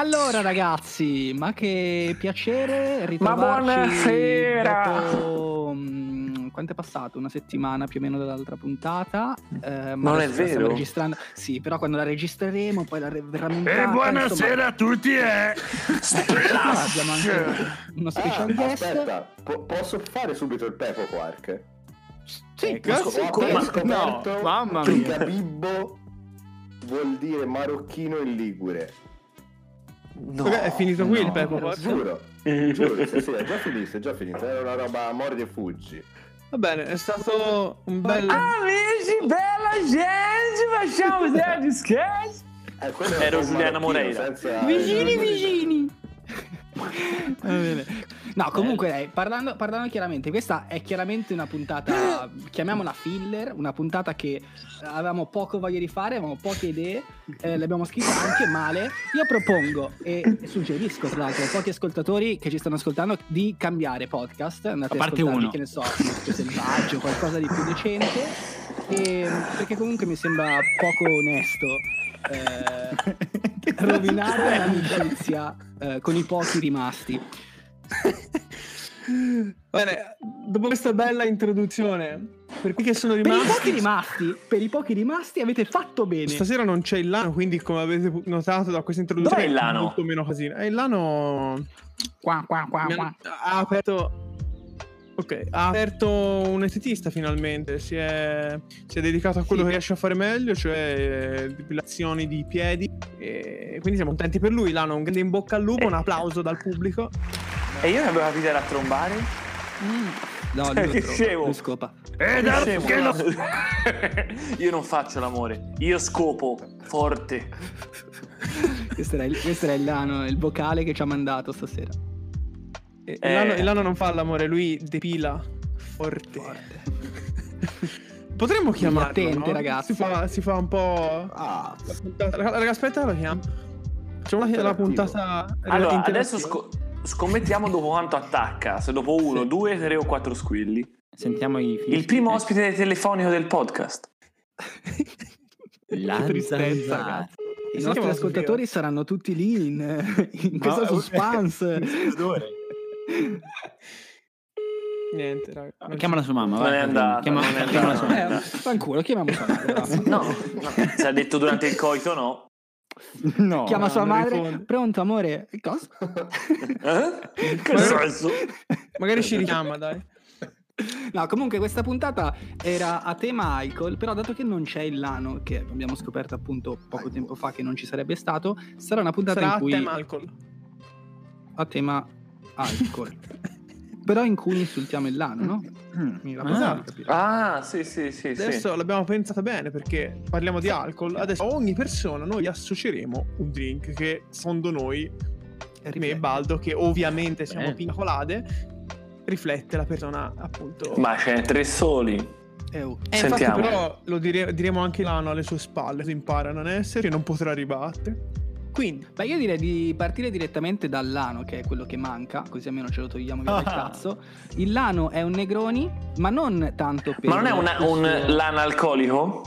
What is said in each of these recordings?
Allora ragazzi, ma che piacere ritrovarci Ma buonasera! dopo, mm, quanto è passato? Una settimana più o meno dall'altra puntata. eh, ma Non è vero? registrando. Sì, però quando la registreremo poi la re- verrà montata. E buonasera a tutti, eh! insomma, abbiamo anche uno special Ah, guest. aspetta, po- posso fare subito il Pepo Quark? Sì, Eh, cazzo, sì, Ho come- no, scoperto mamma che mia. Gabibbo vuol dire marocchino in ligure. No, Ok, è finito qui il no. Peppo Quark? Giuro, giuro, sì, sì, è già finito, è già finito. Era una roba mordi e fuggi. Va bene, è stato un bel... Amici, bella gente, facciamo vedere gli scherzi. Eh, po' Giuliana Moreira. senza- Vicini, vicini. No, comunque, dai, parlando, parlando chiaramente, questa è chiaramente una puntata, chiamiamola filler, una puntata che avevamo poco voglia di fare, avevamo poche idee, eh, le abbiamo scritte anche male. Io propongo e suggerisco, tra l'altro, ai pochi ascoltatori che ci stanno ascoltando di cambiare podcast. Andate A parte ascoltarvi, uno. che ne so, Maschio Selvaggio, qualcosa di più decente. E, perché comunque mi sembra poco onesto eh, rovinare l'amicizia eh, con i pochi rimasti. Bene, dopo questa bella introduzione, per quelli che sono Per i rimasti... pochi rimasti, per i pochi rimasti avete fatto bene. Stasera non c'è il Lano, quindi come avete notato da questa introduzione... Dov'è il Lano? Molto meno casino. E il Lano... Qua, qua, qua, qua. ha aperto... Ok, ha aperto un estetista finalmente, si è, si è dedicato a quello Sì. che riesce a fare meglio, cioè eh, depilazioni di piedi. E quindi siamo contenti per lui. Lano, un grande in bocca al lupo, un applauso dal pubblico. E io ne avevo capito era a trombare? No, lui lo scemo. lui scopa. Eh, dai, scemo. che lo- io non faccio l'amore, io scopo forte. Questo era, il, questo era il Lano, il vocale che ci ha mandato stasera. E Eh. il Lano non fa l'amore, lui depila forte. Potremmo chiamarlo. attenti, no? ragazzi. Si fa, si fa un po'. Ah, la puntata- Raga, aspetta, lo chiamo. Facciamo la, la puntata. Allora, interattiva. adesso sco- scommettiamo dopo quanto attacca, se dopo uno, due, tre o quattro squilli. Sentiamo i figli. Il primo ospite telefonico del podcast. La tristezza, ragazzi. I Sì, nostri ascoltatori saranno tutti lì in, in questa Ma- suspense. Niente, raga. non Chiamala sua mamma, Non vai. è andata, Chiama- non è andata. sua mamma. Eh, fanculo, chiamiamo sua madre. No, no, se ha detto durante il coito no. No. Chiama no, sua madre. risponde. Pronto, amore? Cosa? Eh? Che Ma- senso? Magari ci richiama, dai. No, comunque questa puntata era a tema alcol, però dato che non c'è il Lano, che abbiamo scoperto appunto poco tempo fa che non ci sarebbe stato, sarà una puntata Sarà in a cui tema alcol. a tema alcol. però in cui insultiamo il Lano, no? Mi va Ah. capire. Ah, sì, sì, sì, sì. Adesso l'abbiamo pensata bene perché parliamo di alcol. Adesso a ogni persona noi associeremo un drink che secondo noi, me e. Baldo, che ovviamente siamo Eh. pinacolade, riflette la persona appunto. Ma ce ne tre soli. Eh, oh. Eh, infatti, Sentiamo. però lo dire- diremo anche l'anno alle sue spalle, così impara a non essere, non potrà ribattere. Quindi, Beh, io direi di partire direttamente dal Lano, che è quello che manca, così almeno ce lo togliamo via dal Ah. cazzo. Il Lano è un Negroni, ma non tanto per... Ma non è una- un suo- l'analcolico?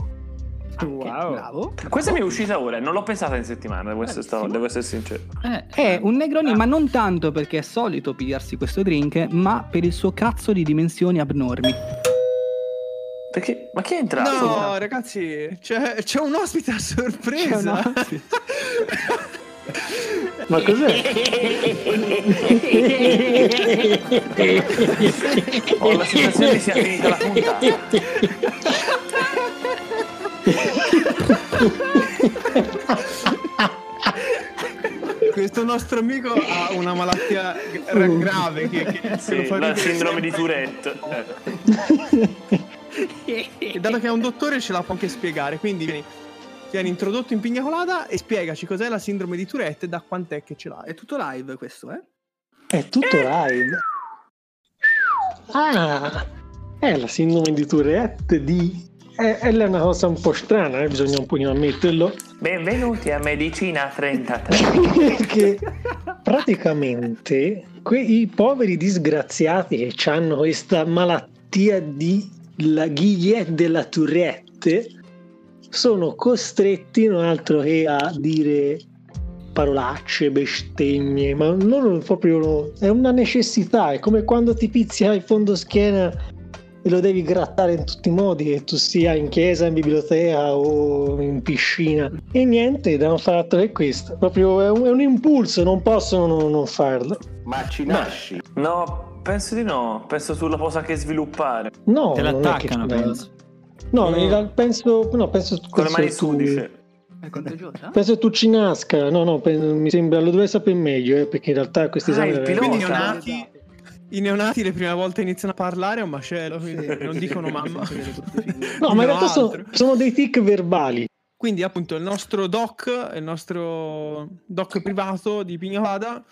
Anche, Wow. Bravo. Questa mi è uscita ora, non l'ho pensata in settimana, devo essere, Bravissimo. devo essere sincero. Eh, È un Negroni, ma non tanto perché è solito pigliarsi questo drink, ma per il suo cazzo di dimensioni abnormi. Perché? Ma chi è entrato? no, ragazzi, c'è, c'è un ospite a C'è sorpresa. una- Ma cos'è? Ho la sensazione che sia finita la puntata. Questo nostro amico ha una malattia gra- grave che, che- Sì, fa la sindrome di. Tourette. Eh. E dato che è un dottore ce la può anche spiegare. Quindi vieni introdotto in pigna colada e spiegaci cos'è la sindrome di Tourette e da quant'è che ce l'hai. È tutto live questo, eh? È tutto live. Ah, è la sindrome di Tourette di... È, è una cosa un po' strana, eh, bisogna un pochino ammetterlo. Benvenuti a Medicina 33. che praticamente quei poveri disgraziati che hanno questa malattia di la Guillet della Tourette sono costretti non altro che a dire parolacce, bestemmie, ma loro proprio è una necessità, è come quando ti pizzica il fondo schiena e lo devi grattare in tutti i modi, che tu sia in chiesa, in biblioteca o in piscina. E niente, devono fare altro che questo. Proprio è un, è un impulso, non possono non, non farlo. Ma ci nasci? No, penso di no. Penso sulla cosa che sviluppare. No, Te l'attaccano, penso. No, Mm. penso, no, penso Con le mani penso tu- sudice. È contagiosa? Penso che tu ci nasca, no, no, mi sembra lo dovrei sapere meglio, eh, perché in realtà questi Ah, esami Quindi i neonati, i neonati le prime volte iniziano a parlare è un macello, quindi non dicono mamma. No, ma in realtà sono, sono dei tic verbali. Quindi appunto il nostro doc, il nostro doc privato di Pignavada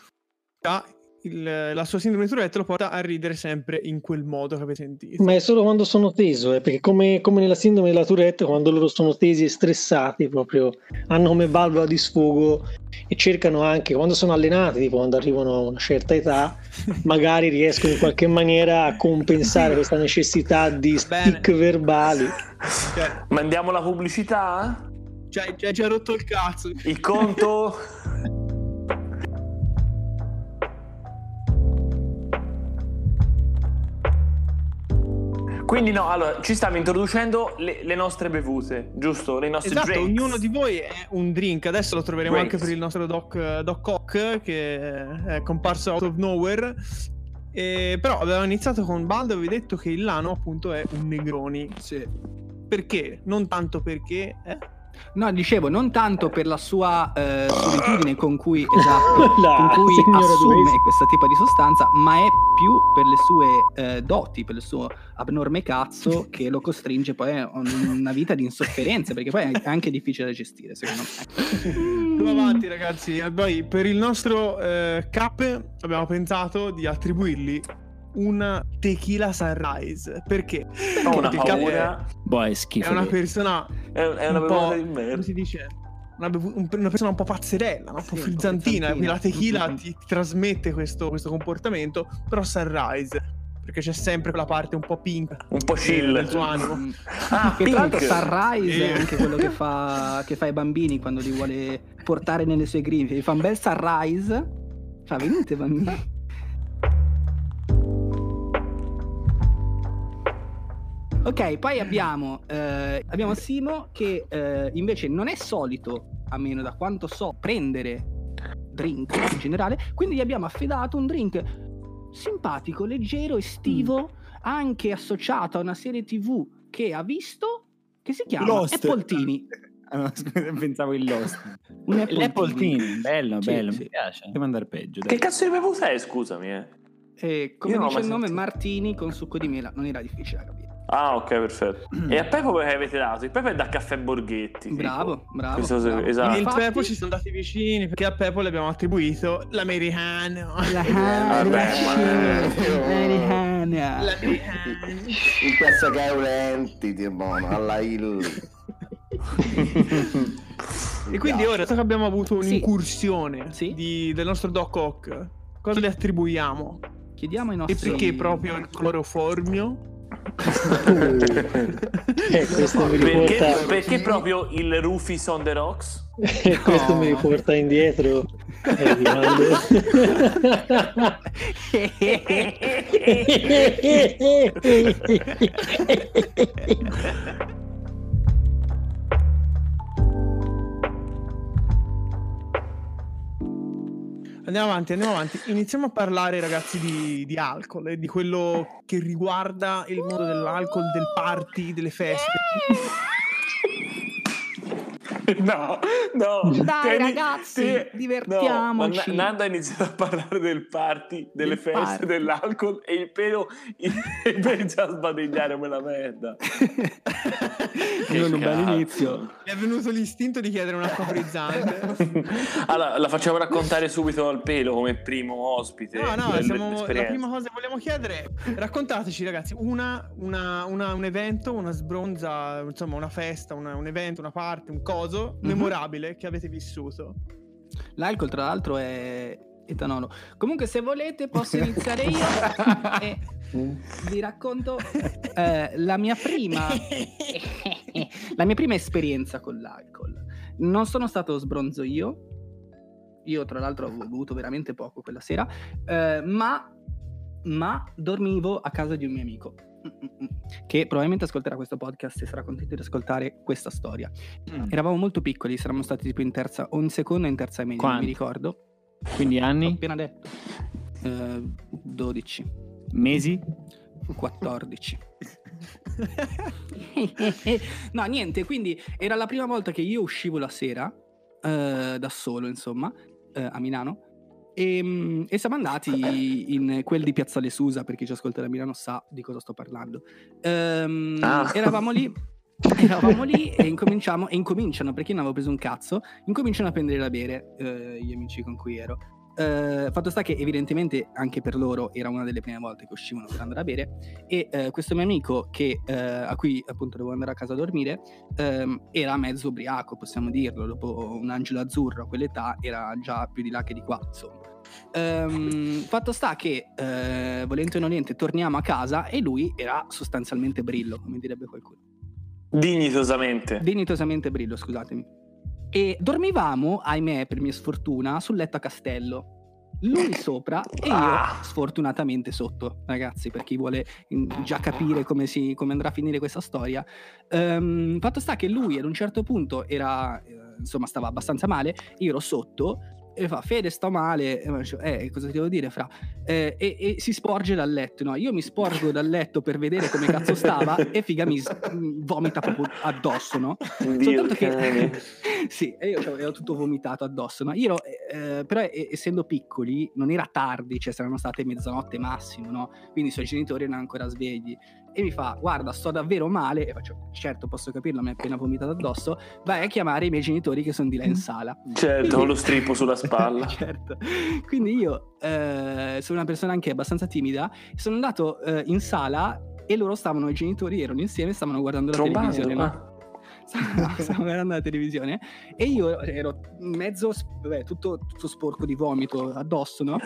ha il- la sua sindrome di Tourette lo porta a ridere sempre in quel modo che avete sentito. Ma è solo quando sono teso, eh, perché come, come nella sindrome della Tourette, quando loro sono tesi e stressati, proprio hanno come valvola di sfogo e cercano anche, quando sono allenati, tipo quando arrivano a una certa età, magari riescono in qualche maniera a compensare questa necessità di Bene. stick verbali. Cioè, Mandiamo la pubblicità? cioè, ci hai già rotto il cazzo. Il conto? Quindi no, allora ci stiamo introducendo le, le nostre bevute, giusto? Le nostre Esatto, drinks. ognuno di voi è un drink. Adesso lo troveremo Drinks. anche per il nostro Doc, Doc Cock, che è comparso out of nowhere. E, però avevamo iniziato con Baldo e avevi detto che il Lano appunto è un Negroni. Sì. Perché? Non tanto perché... eh? No, dicevo, non tanto per la sua eh, solitudine con cui, esatto, La con cui assume Dwayne. questo tipo di sostanza, ma è più per le sue eh, doti, per il suo abnorme cazzo che lo costringe poi a una vita di insofferenze, perché poi è anche difficile da gestire, secondo me. Andiamo avanti ragazzi. Poi per il nostro eh, cap abbiamo pensato di attribuirgli una tequila sunrise. Perché? Ho una paura. Boh, è È, schifo. è una persona È, è una un bevuta po', di come merda. si dice? Una, un- una persona un po' pazzerella, no? un Sì, po' un po' frizzantina, quindi la tequila ti, ti trasmette questo, questo comportamento, però sunrise, perché c'è sempre quella parte un po' pink Un po' chill. del suo animo. Mm. Ah, Che tra l'altro pink. Sunrise è Eh. anche quello che fa, che fa ai bambini quando li vuole portare nelle sue grinfie. Gli fa un bel Sunrise. Fa, venite bambini. Ok, poi abbiamo, eh, abbiamo Simo che eh, invece non è solito, a meno da quanto so, prendere drink in generale, quindi gli abbiamo affidato un drink simpatico, leggero, estivo, anche associato a una serie tv che ha visto, che si chiama Lost. Appletini. Ah, scusa, pensavo il Lost. Un Team, bello, Sì, bello, sì. mi piace. Devo andare peggio. Che Dai. cazzo di bevuta è, scusami? Eh? E come Io dice il nome, sentito. Martini con succo di mela. Non era difficile da capire. Ah, ok, perfetto. E a Peppo che avete dato? Il Pepe è da caffè Borghetti. tipo. Bravo, bravo. Questo bravo. esatto. E il Infatti- Pepo ci sono andati vicini perché a Pepo le abbiamo attribuito l'americano. La vabbè, Americana. L'americano. In piazza Gaulenti, tipo, alla Hill. E quindi ora, dato che abbiamo avuto un'incursione Sì. di- del nostro Doc Ock, cosa le attribuiamo? Chiediamo ai E nostri... perché proprio il cloroformio? Eh, questo mi Perché, riporta, perché proprio il Rufus on the Rocks? questo No. mi riporta indietro. Eh, Andiamo avanti, andiamo avanti. Iniziamo a parlare, ragazzi, di, di alcol e di quello che riguarda il mondo dell'alcol, del party, delle feste. No, no. Dai, Tieni- ragazzi, ti- divertiamoci. No, ma Na- Nando ha iniziato a parlare del party, delle Del feste, party. dell'alcol e il pelo il pelo inizia a sbadigliare come la merda. non un bel inizio. Mi è venuto l'istinto di chiedere un'acqua frizzante. allora, la facciamo raccontare subito al pelo come primo ospite. No, no, siamo- la prima cosa che vogliamo chiedere è raccontateci, ragazzi, una, una- una- un evento, una sbronza, insomma, una festa, una- un evento, una parte, un coso memorabile che avete vissuto. L'alcol, tra l'altro, è etanolo. Comunque, se volete, posso iniziare io e vi racconto eh, la mia prima la mia prima esperienza con l'alcol. Non sono stato sbronzo io, io tra l'altro ho bevuto veramente poco quella sera, eh, ma, ma dormivo a casa di un mio amico. Che probabilmente ascolterà questo podcast e sarà contento di ascoltare questa storia. Mm. Eravamo molto piccoli, saremmo stati tipo in terza o in seconda o in terza media, non Quanti? mi ricordo. Quindi anni, appena detto. Eh, 12, mesi, 14. no, niente, quindi era la prima volta che io uscivo la sera, eh, da solo, insomma, eh, a Milano. E, mm, e siamo andati in quel di Piazzale Susa, per chi ci ascolta da Milano sa di cosa sto parlando. Ehm, Ah. Eravamo lì. Eravamo lì e incominciamo e incominciano perché io non avevo preso un cazzo incominciano a prendere da bere eh, gli amici con cui ero Eh, fatto sta che evidentemente anche per loro era una delle prime volte che uscivano per andare a bere e eh, questo mio amico che, eh, a cui appunto dovevo andare a casa a dormire ehm, era mezzo ubriaco possiamo dirlo dopo un angelo azzurro a quell'età era già più di là che di qua insomma Ehm, fatto sta che eh, volente o nolente torniamo a casa e lui era sostanzialmente brillo come direbbe qualcuno Dignitosamente. dignitosamente brillo, scusatemi. E dormivamo, ahimè, per mia sfortuna, sul letto a castello. Lui sopra e io Ah. sfortunatamente sotto, ragazzi, per chi vuole in- già capire come, si- come andrà a finire questa storia. Ehm, fatto sta che lui ad un certo punto era, eh, insomma, stava abbastanza male, io ero sotto e fa Fede sto male e io dicevo, eh cosa ti devo dire fra Eh, e, e si sporge dal letto no? io mi sporgo dal letto per vedere come cazzo stava e figa mi s- vomita proprio addosso no Dio, soltanto che sì e io ero tutto vomitato addosso no? io eh, però eh, essendo piccoli non era tardi cioè saranno state mezzanotte massimo no? quindi i suoi genitori erano ancora svegli e mi fa guarda sto davvero male e faccio certo posso capirlo mi ha appena vomitato addosso vai a chiamare i miei genitori che sono di là in sala Certo, con lo strippo sulla spalla. certo. Quindi io eh, sono una persona anche abbastanza timida. Sono andato eh, in sala e loro stavano, i genitori erano insieme, stavano guardando la Trombando, televisione. no? Stavano, stavano guardando la televisione e io ero mezzo, vabbè, tutto, tutto sporco di vomito addosso, no?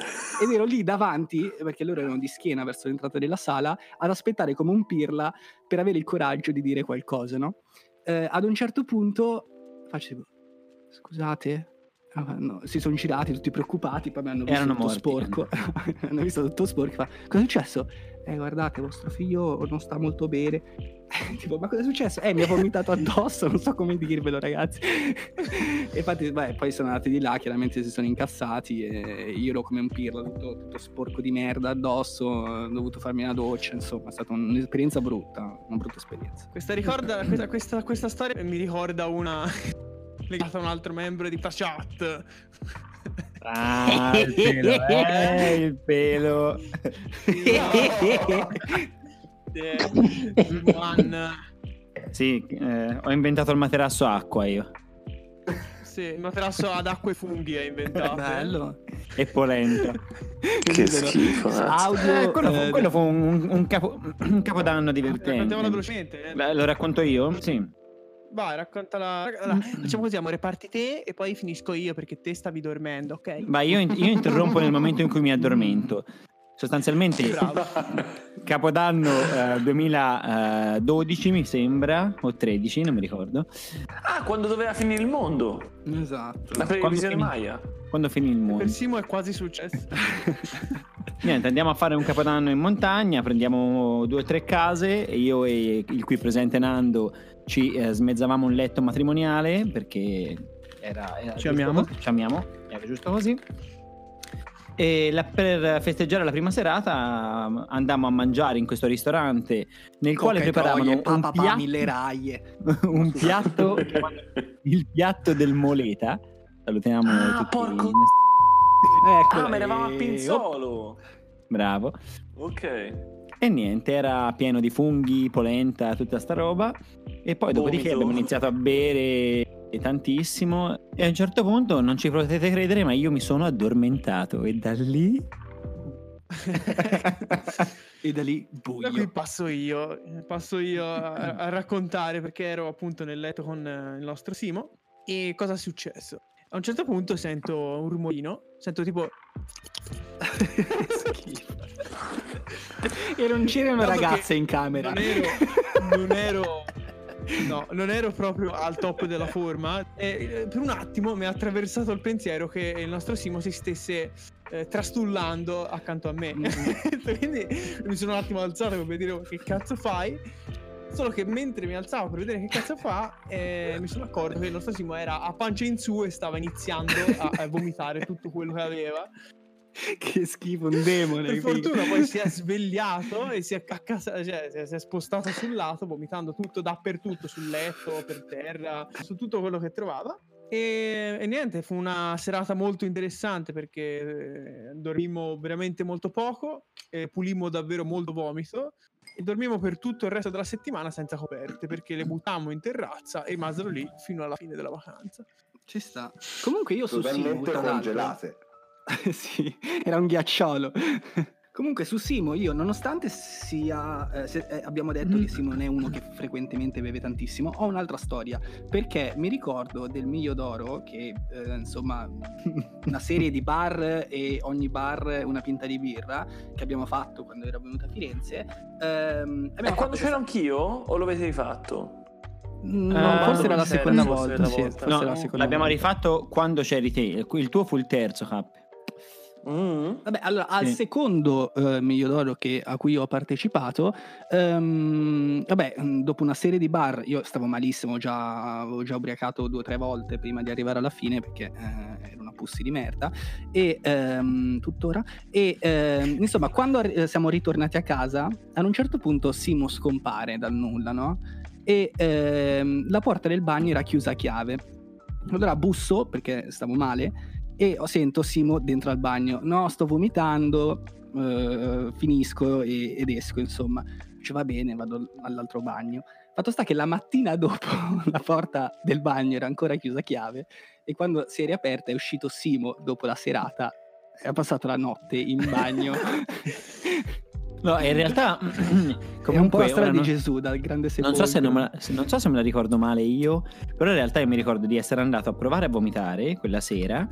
Ed ero lì davanti, perché loro erano di schiena verso l'entrata della sala, ad aspettare come un pirla per avere il coraggio di dire qualcosa, no? Eh, ad un certo punto faccio scusate, Ah, no, si sono girati tutti preoccupati, poi mi hanno visto Erano tutto morti. sporco. hanno visto tutto sporco. Fa, cosa è successo? Eh, guardate, vostro figlio non sta molto bene. tipo, ma cosa è successo? Eh, mi ha vomitato addosso, non so come dirvelo, ragazzi. e infatti, beh, poi sono andati di là, chiaramente si sono incazzati. E io ero come un pirla, tutto, tutto sporco di merda addosso. Ho dovuto farmi una doccia. Insomma, è stata un'esperienza brutta, una brutta esperienza. Questa, ricorda, questa, questa, questa storia mi ricorda una legata a un altro membro di questa chat. Ah, il pelo, eh, il pelo. Eh, Juan, Sì, eh, ho inventato il materasso acqua io. sì, il materasso ad acqua e funghi è inventato. Bello. E polenta. Che schifo, cazzo. Audio, Eh, quello, fu, eh, quello fu un, un capo- un capodanno divertente. Raccontiamola velocemente. eh. Beh, lo racconto io? Sì. Vai, raccontala. Allora, facciamo così, amore, parti te e poi finisco io perché te stavi dormendo, ok? Vai, io, io interrompo nel momento in cui mi addormento. Sostanzialmente, Bravo. Capodanno eh, 2012 mi sembra, o 13, non mi ricordo. Ah, quando doveva finire il mondo. Esatto. La televisione finì? Maya. Quando finì il mondo. Per Simo è quasi successo. Niente, andiamo a fare un capodanno in montagna, prendiamo due o tre case e io e il qui presente Nando ci eh, smezzavamo un letto matrimoniale perché era, era Ci amiamo. così, Ci amiamo, era giusto così. E la- per festeggiare la prima serata mm, andammo a mangiare in questo ristorante nel quale Coca e preparavano troie, un papà, piatto, mille raie. un piatto il piatto del Moleta. Salutiamo Ah, porco- Ecco, Ah, me ne eravamo a e- Pinzolo. Bravo. Ok. E niente, era pieno di funghi, polenta, tutta sta roba. E poi dopodiché Vomito. abbiamo iniziato a bere tantissimo. E a un certo punto, non ci potete credere, ma io mi sono addormentato. E da lì... e da lì Da qui buio. passo io, passo io a, a raccontare perché ero appunto nel letto con il nostro Simo e cosa è successo. A un certo punto sento un rumorino, sento tipo Schifo. e non c'erano ragazze in camera. non ero, non ero No, non ero proprio al top della forma. E eh, per un attimo mi ha attraversato il pensiero che il nostro Simo si stesse eh, trastullando accanto a me. Quindi mi sono un attimo alzato per dire "Oh, che cazzo fai. Solo che mentre mi alzavo per vedere che cazzo fa, eh, mi sono accorto che il nostro Simo era a pancia in su e stava iniziando a, a vomitare tutto quello che aveva. che schifo, un demone. Per fortuna poi si è svegliato e si è, accasa- cioè, si è- spostato sul lato, vomitando tutto dappertutto, sul letto, per terra, su tutto quello che trovava. E, e niente, fu una serata molto interessante perché eh, dormimmo veramente molto poco, e pulimmo davvero molto vomito e dormimmo per tutto il resto della settimana senza coperte perché le buttammo in terrazza e rimasero lì fino alla fine della vacanza. Ci sta. Comunque io Simu, Totalmente congelate. sì, era un ghiacciolo. Comunque su Simo io nonostante sia eh, se- eh, abbiamo detto che Simo non è uno che frequentemente beve tantissimo, ho un'altra storia perché mi ricordo del Miglio d'Oro che eh, insomma una serie di bar e ogni bar una pinta di birra che abbiamo fatto quando ero venuto a Firenze. ehm, E quando c'ero anch'io o lo avete rifatto? No, Eh, forse era la seconda volta. sì, No, era la seconda l'abbiamo volta. rifatto quando c'eri te. Il tuo fu il terzo, Cap. Mm. Vabbè, allora al Sì. secondo eh, Miglio d'Oro che- a cui ho partecipato, ehm, vabbè, mh, dopo una serie di bar, io stavo malissimo, già, avevo già ubriacato due o tre volte prima di arrivare alla fine perché eh, ero una pussi di merda, e ehm, tuttora. E ehm, insomma, quando arri- siamo ritornati a casa, ad un certo punto Simo scompare dal nulla, no? E ehm, la porta del bagno era chiusa a chiave. Allora busso perché stavo male e sento Simo dentro al bagno. No, sto vomitando, eh, finisco e- ed esco, insomma. Dice va bene, vado all'altro bagno. Fatto sta che la mattina dopo la porta del bagno era ancora chiusa a chiave e quando si è riaperta è uscito Simo dopo la serata ha passato la notte in bagno. No, in realtà è un po' comunque la storia ora di non- Gesù dal grande Non sepolcro. so, se non me la, non so se me la ricordo male io, però in realtà io mi ricordo di essere andato a provare a vomitare quella sera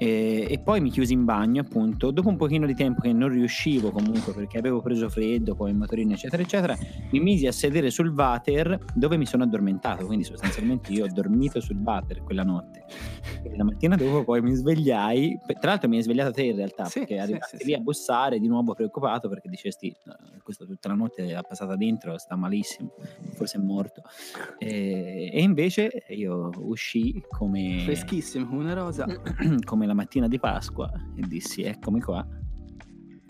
eh, e poi mi chiusi in bagno appunto. Dopo un pochino di tempo che non riuscivo comunque perché avevo preso freddo, poi il motorino eccetera eccetera, mi misi a sedere sul water dove mi sono addormentato, quindi sostanzialmente io ho dormito sul water quella notte. E la mattina dopo poi mi svegliai, tra l'altro mi hai svegliato te in realtà Sì, perché sì, arrivasti sì, lì a bussare di nuovo preoccupato perché dicesti "No, questo tutta la notte l'ha passata dentro, sta malissimo, forse è morto. E, e invece io uscì come, Freschissimo, come una rosa. come la mattina di Pasqua e dissi eccomi qua.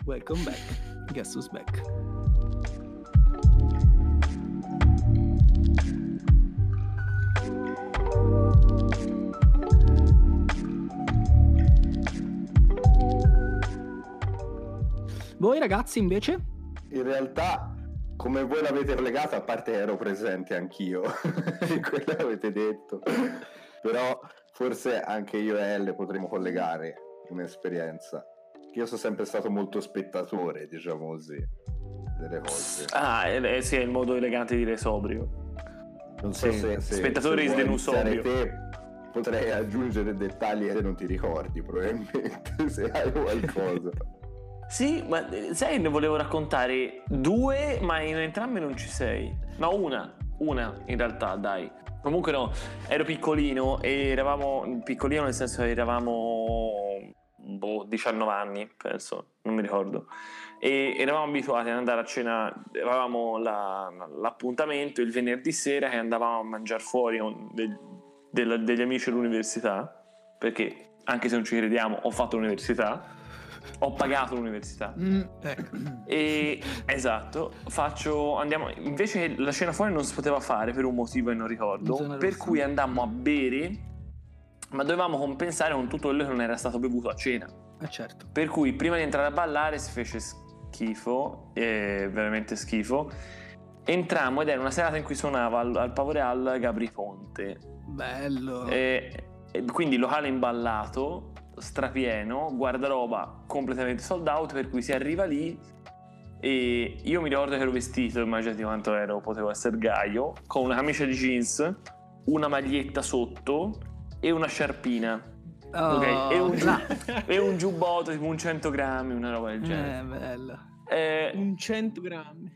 Welcome back. Guess who's back? Voi ragazzi invece? In realtà, come voi l'avete collegata, a parte ero presente anch'io, quello che avete detto, però forse anche io e Elle potremmo collegare un'esperienza. Io sono sempre stato molto spettatore, diciamo così, delle cose. Ah, eh, sì, è il modo elegante di dire sobrio. Non so sì, se, se, spettatore se iniziare sobrio. te, potrei aggiungere dettagli che non ti ricordi, probabilmente, se hai qualcosa. Sì, ma sai, ne volevo raccontare due, ma in entrambe non ci sei. No, una, una in realtà, dai. Comunque no, ero piccolino e eravamo, piccolino nel senso che eravamo, boh, 19 anni, penso, non mi ricordo. E eravamo abituati ad andare a cena, avevamo la- l'appuntamento il venerdì sera che andavamo a mangiare fuori del- degli amici all'università, perché anche se non ci crediamo, ho fatto l'università. Ho pagato l'università. ecco. E esatto, faccio. Andiamo. Invece la cena fuori non si poteva fare per un motivo che non ricordo. Zona Per cui andammo a bere, ma dovevamo compensare con tutto quello che non era stato bevuto a cena. Eh certo. Per cui prima di entrare a ballare si fece schifo, eh, veramente schifo. Entrammo ed era una serata in cui suonava al, al Pavoreal Gabri Ponte. Bello. E, e quindi locale imballato, strapieno, guardaroba completamente sold out, per cui si arriva lì e io mi ricordo che ero vestito, immaginati quanto ero, potevo essere gaio, con una camicia di jeans, una maglietta sotto e una sciarpina. Oh, ok? E un, giu- là. e un giubbotto tipo un 100 grammi, una roba del genere. Eh, bello. Eh, Un 100 grammi.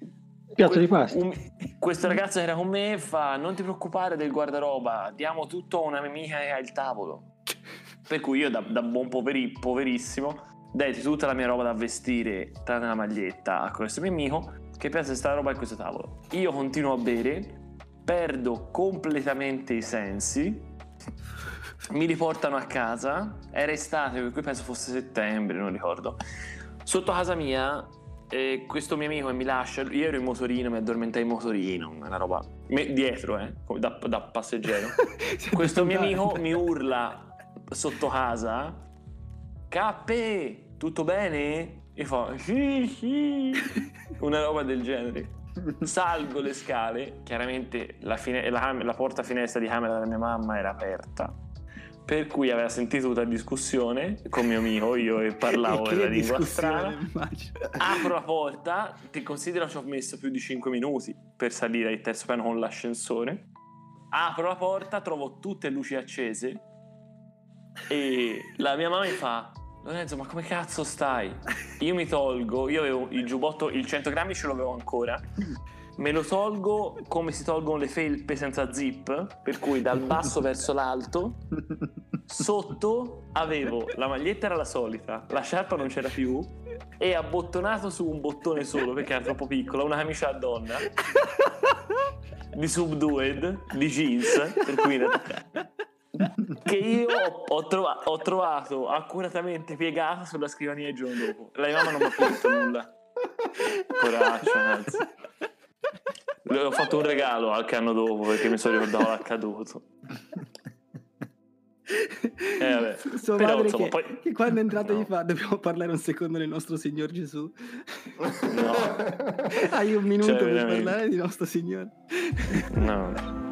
Piatto di pasta. un, questo ragazzo che era con me fa non ti preoccupare del guardaroba, diamo tutto a una mia amica che ha il tavolo. Per cui io da, da buon poveri- poverissimo dai tutta la mia roba da vestire, tranne la maglietta, a questo mio amico che pensa sta roba in questo tavolo. Io continuo a bere, perdo completamente i sensi, mi riportano a casa, era estate, per cui penso fosse settembre, non ricordo. Sotto casa mia, eh, questo mio amico che mi lascia, io ero in motorino, mi addormentai in motorino, una roba me- dietro, eh, da, da passeggero. questo mio amico mi urla sotto casa, Cappe, tutto bene? E fa, sì, sì, una roba del genere. Salgo le scale, chiaramente la, fine- la la porta finestra di camera della mia mamma era aperta, per cui aveva sentito tutta la discussione con mio amico, io e parlavo Che la lingua strana. immagino. Apro la porta, ti considero ci ho messo più di 5 minuti per salire al terzo piano con l'ascensore. Apro la porta, trovo tutte le luci accese e la mia mamma mi fa Lorenzo, ma come cazzo stai? Io mi tolgo, io avevo il giubbotto, il 100 grammi ce l'avevo ancora. Me lo tolgo come si tolgono le felpe senza zip, per cui dal basso verso l'alto. Sotto avevo la maglietta era la solita, la sciarpa non c'era più e abbottonato su un bottone solo perché era troppo piccola, una camicia a donna di subdued, di jeans, per cui che io ho, ho trova- ho trovato accuratamente piegata sulla scrivania il giorno dopo. La mia mamma non mi ha più detto nulla. Poraccia, anzi. Le ho fatto un regalo anche anno dopo perché mi sono ricordato l'accaduto. Eh, vabbè. Sua Però, madre insomma, che, poi- che quando è entrato No. gli fa dobbiamo parlare un secondo del nostro Signor Gesù. No, Hai un minuto Cioè, per veramente. parlare di nostro Signore. no.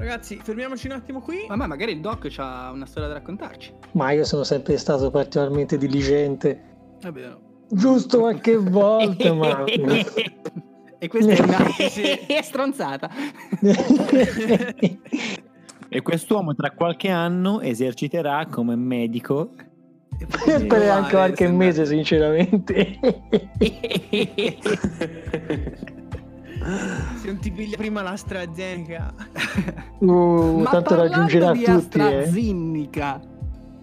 Ragazzi, fermiamoci un attimo qui. Ma ma magari il doc ha una storia da raccontarci. Ma io sono sempre stato particolarmente diligente. È vero. Giusto qualche volta, ma... E questa è una stronzata. E quest'uomo tra qualche anno eserciterà come medico. per anche qualche mese, sinceramente. Se non ti piglia prima l'AstraZeneca. Uh, Ma tanto raggiungerà di tutti, eh.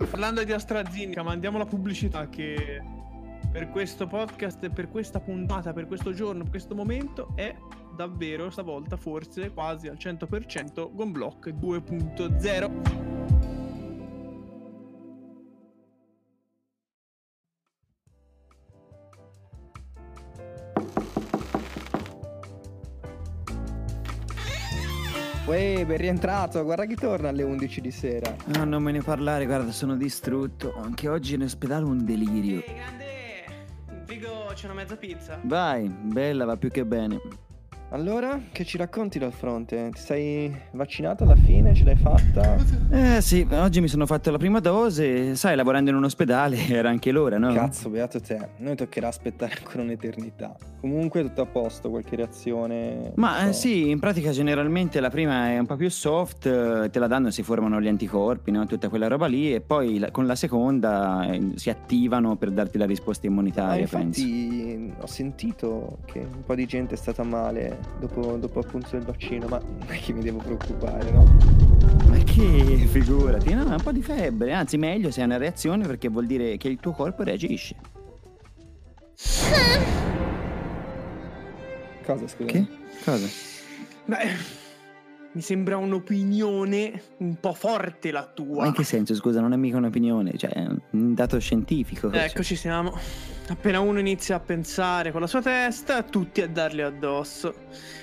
Parlando di AstraZeneca, mandiamo la pubblicità che per questo podcast, per questa puntata, per questo giorno, per questo momento è davvero stavolta forse quasi al 100% Gonblock 2.0. Uè, ben rientrato, guarda chi torna alle 11 di sera. No, non me ne parlare, guarda, sono distrutto. Anche oggi in ospedale un delirio. grande! Figo, c'è una mezza pizza. Vai, bella, va più che bene. Allora, che ci racconti dal fronte? Ti sei vaccinato alla fine? Ce l'hai fatta? Eh sì, oggi mi sono fatto la prima dose. Sai, lavorando in un ospedale era anche l'ora, no? Cazzo, beato te. Noi toccherà aspettare ancora un'eternità. Comunque tutto a posto, qualche reazione... Ma eh, so. sì, in pratica generalmente la prima è un po' più soft, eh, te la danno e si formano gli anticorpi, no? tutta quella roba lì, e poi la- con la seconda eh, si attivano per darti la risposta Ah, immunitaria, penso. infatti ho sentito che un po' di gente è stata male dopo, dopo appunto il vaccino, ma non è che mi devo preoccupare, no? Ma che figurati, no, un po' di febbre, anzi meglio se è una reazione perché vuol dire che il tuo corpo reagisce. Cosa, scusa? Che? Cosa? Beh, mi sembra un'opinione un po' forte la Ma tua. in che senso, scusa, non è mica un'opinione, cioè è un dato scientifico. cioè. Eccoci siamo. Appena uno inizia a pensare con la sua testa, tutti a dargli addosso.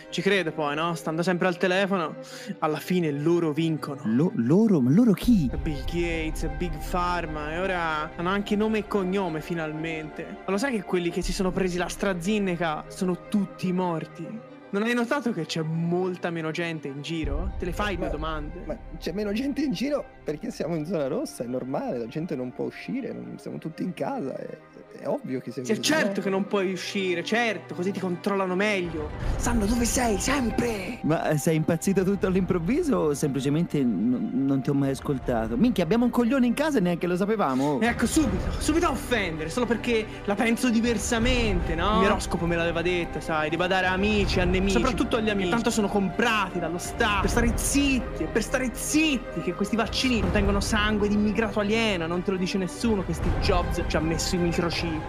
Ci crede poi, no? Stando sempre al telefono, alla fine loro vincono. Lo- loro, ma loro chi? Bill Gates, Big Pharma e ora hanno anche nome e cognome finalmente. Ma lo sai che quelli che si sono presi l'AstraZeneca sono tutti morti? Non hai notato che c'è molta meno gente in giro? Te le fai due Ma- domande? Ma c'è meno gente in giro perché siamo in zona rossa, è normale, la gente non può uscire, non- siamo tutti in casa, è, è ovvio che sia Sì, certo che non puoi uscire, certo, così ti controllano meglio. Sanno dove sei, sempre! Ma sei impazzito tutto all'improvviso o semplicemente n- non ti ho mai ascoltato? Minchia, abbiamo un coglione in casa e neanche lo sapevamo. Ecco, subito, subito a offendere, solo perché la penso diversamente, no? Il mio oroscopo me l'aveva detto, sai, di badare a amici, a nemici. Soprattutto agli amici. Tanto sono comprati dallo Stato. Per stare zitti, e per stare zitti, che questi vaccini contengono sangue di immigrato alieno, non te lo dice nessuno, questi Jobs ci ha messo i microchip.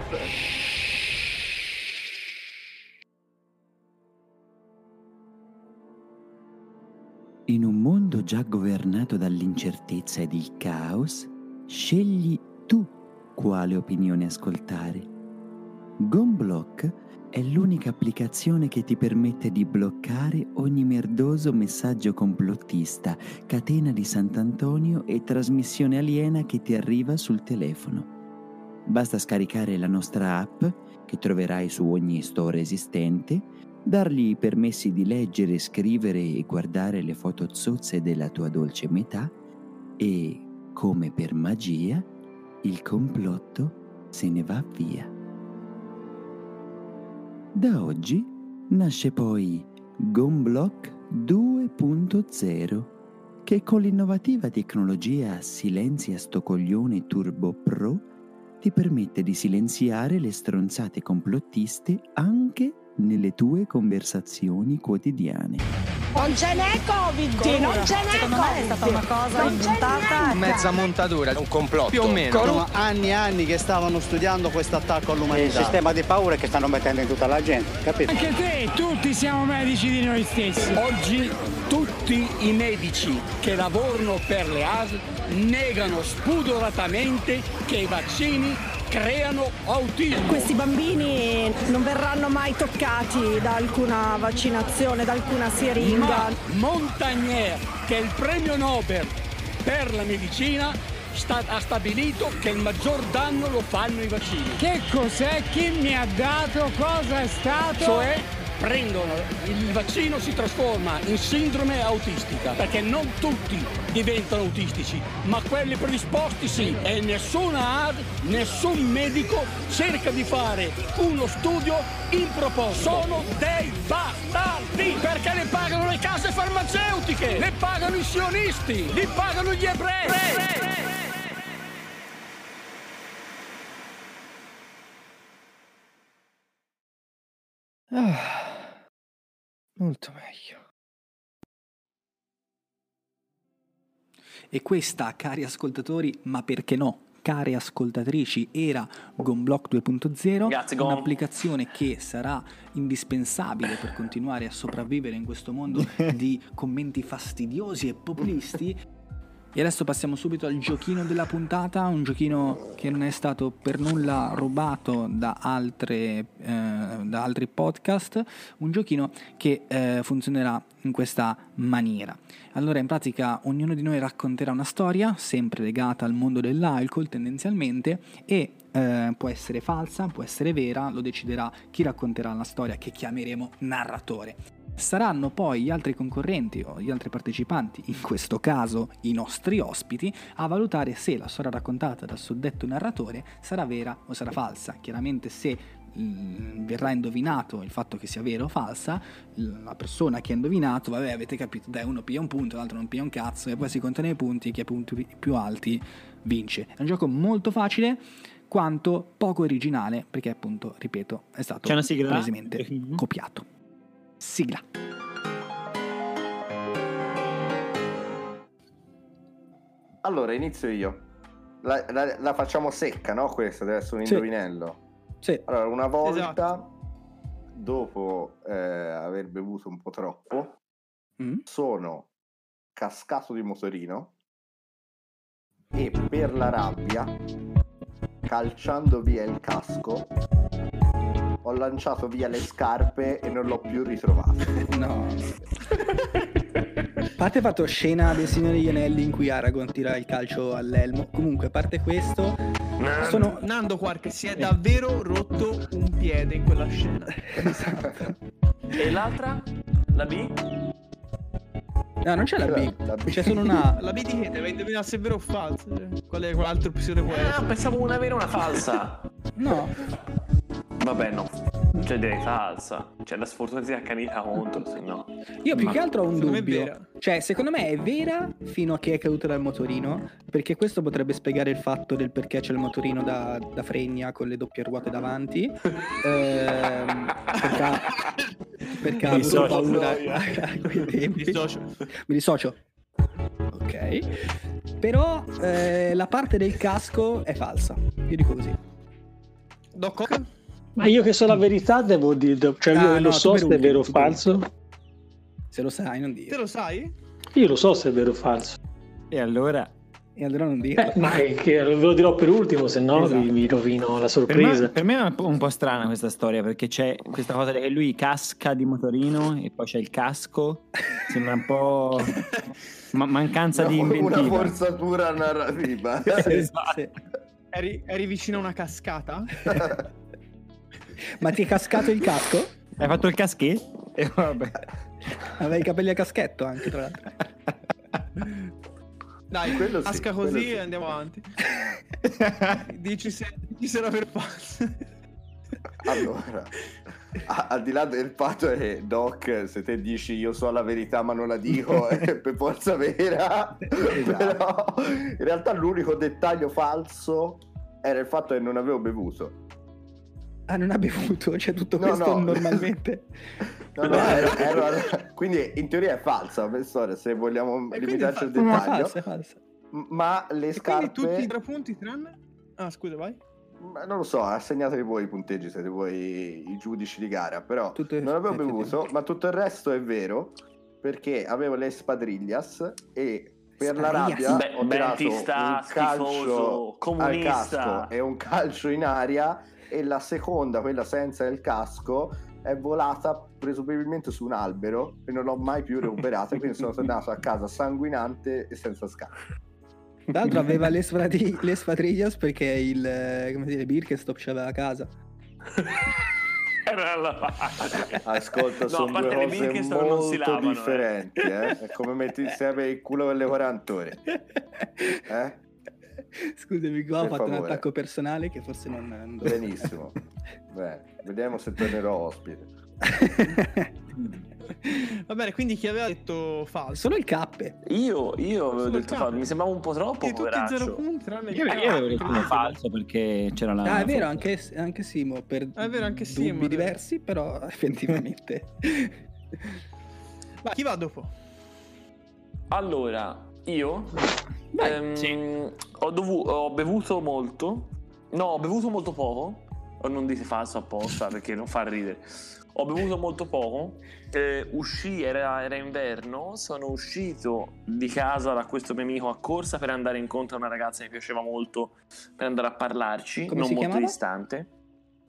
In un mondo già governato dall'incertezza ed il caos, scegli tu quale opinione ascoltare. Gonblock è l'unica applicazione che ti permette di bloccare ogni merdoso messaggio complottista, catena di Sant'Antonio e trasmissione aliena che ti arriva sul telefono. Basta scaricare la nostra app, che troverai su ogni store esistente, dargli i permessi di leggere, scrivere e guardare le foto zozze della tua dolce metà e, come per magia, il complotto se ne va via. Da oggi nasce poi Gonblock 2.0 che con l'innovativa tecnologia Silenzia sto coglione Turbo Pro ti permette di silenziare le stronzate complottiste anche nelle tue conversazioni quotidiane. Non ce n'è Covid, non ce n'è Secondo me è stata una cosa Non c'è inventata. Mezza montatura, un complotto. Più o meno. Sono anni e anni che stavano studiando questo attacco all'umanità. Il sistema di paura che stanno mettendo in tutta la gente, capito? Anche te, tutti siamo medici di noi stessi. Oggi tutti i medici che lavorano per le ASL negano spudoratamente che i vaccini creano autismo. Questi bambini non verranno mai toccati da alcuna vaccinazione, da alcuna siringa. Ma Montagnier, che è il premio Nobel per la medicina, sta- ha stabilito che il maggior danno lo fanno i vaccini. Che cos'è? Chi mi ha dato? Cosa è stato? Cioè prendono, il vaccino si trasforma in sindrome autistica, perché non tutti diventano autistici, ma quelli predisposti sì. E nessuna AD, nessun medico cerca di fare uno studio in proposito. Sono dei bastardi, perché le pagano le case farmaceutiche, le pagano i sionisti, li pagano gli ebrei. Ah, molto meglio. E questa, cari ascoltatori, ma perché no? Care ascoltatrici, era Gonblock 2.0, Grazie, Gon. un'applicazione che sarà indispensabile per continuare a sopravvivere in questo mondo di commenti fastidiosi e populisti. E adesso passiamo subito al giochino della puntata, un giochino che non è stato per nulla rubato da, altre, eh, da altri podcast, un giochino che eh, funzionerà in questa maniera. Allora in pratica ognuno di noi racconterà una storia, sempre legata al mondo dell'alcol tendenzialmente, e eh, può essere falsa, può essere vera, lo deciderà chi racconterà la storia che chiameremo narratore. Saranno poi gli altri concorrenti o gli altri partecipanti, in questo caso i nostri ospiti, a valutare se la storia raccontata dal suddetto narratore sarà vera o sarà falsa. Chiaramente se mm, verrà indovinato il fatto che sia vera o falsa, la persona che ha indovinato, vabbè avete capito, dai uno piglia un punto, l'altro non piglia un cazzo e poi si contano i punti, chi ha punti più alti vince. È un gioco molto facile quanto poco originale perché appunto, ripeto, è stato C'è una sigla? palesemente Mhm. copiato. Sigla. Allora, inizio io. La, la- la facciamo secca, no? Questa deve essere un Sì. indovinello. Sì. Allora, una volta, Esatto. dopo eh, aver bevuto un po' troppo, Mm? sono cascato di motorino e per la rabbia, calciando via il casco, ho lanciato via le scarpe e non l'ho più ritrovato. No. A parte fatto scena del Signore degli Anelli in cui Aragorn tira il calcio all'elmo. Comunque, a parte questo, sono Nando Quark si è davvero rotto un piede in quella scena. Esatto. E l'altra? La B? No, non c'è la B. La B. C'è solo una A. La B di che deve indovinare se è vero o falso. Qual è quell'altra opzione può Ah, pensavo una vera e una falsa. No. Vabbè, no. Cioè, direi falsa. Cioè, la sfortunatezza accanita contro, se no. Io più Ma che altro ho un dubbio. Cioè, secondo me è vera fino a che è caduta dal motorino. Perché questo potrebbe spiegare il fatto del perché c'è il motorino da, da fregna con le doppie ruote davanti. Ehm, perché, ha- perché Mi dissocio. paura a quei tempi. Dissocio. Mi dissocio. Ok. Però eh, la parte del casco è falsa. Io dico così. Doc Ock? Ma io che so la verità devo dire, cioè io Ah, lo no, so tu se è vero o falso. Se lo sai, non Te dire. lo sai? Io lo so se è vero o falso. E allora E allora non dire. Eh, ma è che ve lo dirò per ultimo, se no Esatto. vi rovino la per me, sorpresa. per me è un po', strana questa storia perché c'è questa cosa che lui casca di motorino e poi c'è il casco. Sembra un po' ma- mancanza di No, una inventiva. forzatura narrativa. Esatto. sì. Eri, eri vicino a una cascata? Ma ti è cascato il casco? Hai fatto il caschetto? E vabbè. Avevi i capelli a caschetto anche, tra l'altro. Dai, Quello sì, casca quello così sì. e andiamo avanti. Dici se, dici se era per. Allora, a- al di là del fatto che Doc, se te dici io so la verità ma non la dico, è per forza vera, però in realtà l'unico dettaglio falso era il fatto che non avevo bevuto. Ah, non ha bevuto, c'è tutto No, questo no. normalmente. No, no, ero- ero- quindi in teoria è falsa la storia, se vogliamo quindi limitarci al dettaglio. falsa, falsa. Ma le E quindi tutti scarpe... i tre punti tranne? Ah, scusa, vai. Ma non lo so, assegnatevi voi i punteggi, siete voi i giudici di gara, però Tutto non avevo bevuto, ma tutto il resto è vero, perché avevo le spadriglias e per la rabbia Beh, ho tirato un calcio schifoso, al comunista. casco e un calcio in aria e la seconda, quella senza il casco, è volata presumibilmente su un albero e non l'ho mai più recuperata, quindi sono tornato a casa sanguinante e senza scarpe. Tra l'altro aveva le, sfrati- le spadriglias perché il, eh, come dire, Birkenstop c'aveva a casa. Era la- Ascolta, No, sono due le cose Birkenstock molto lavano, eh. differenti, eh. È come metti insieme il culo delle 40 ore. Eh? Scusami, qua ho Per fatto un favore. attacco personale che forse non... non. Benissimo. Beh, vediamo se tornerò ospite. Va bene, quindi chi aveva detto falso? Solo il cappe. Io, io avevo Solo detto falso, mi sembrava un po' troppo, Quindi tutti zero poveraccio. punti tranne Io, io avevo detto capo. falso perché c'era la. Ah, è vero, anche, anche Simo, per Ah, è vero, anche dubbi Simo, diversi, però effettivamente... Vai, chi va dopo? Allora, io Vai, ehm, ho, dovu- ho bevuto molto. No, ho bevuto molto poco. O non dite falso apposta perché non fa ridere. Ho bevuto molto poco. eh, uscì, era, era inverno. Sono uscito di casa da questo mio amico a corsa per andare incontro a una ragazza che mi piaceva molto. Per andare a parlarci, Come non molto chiamava? distante.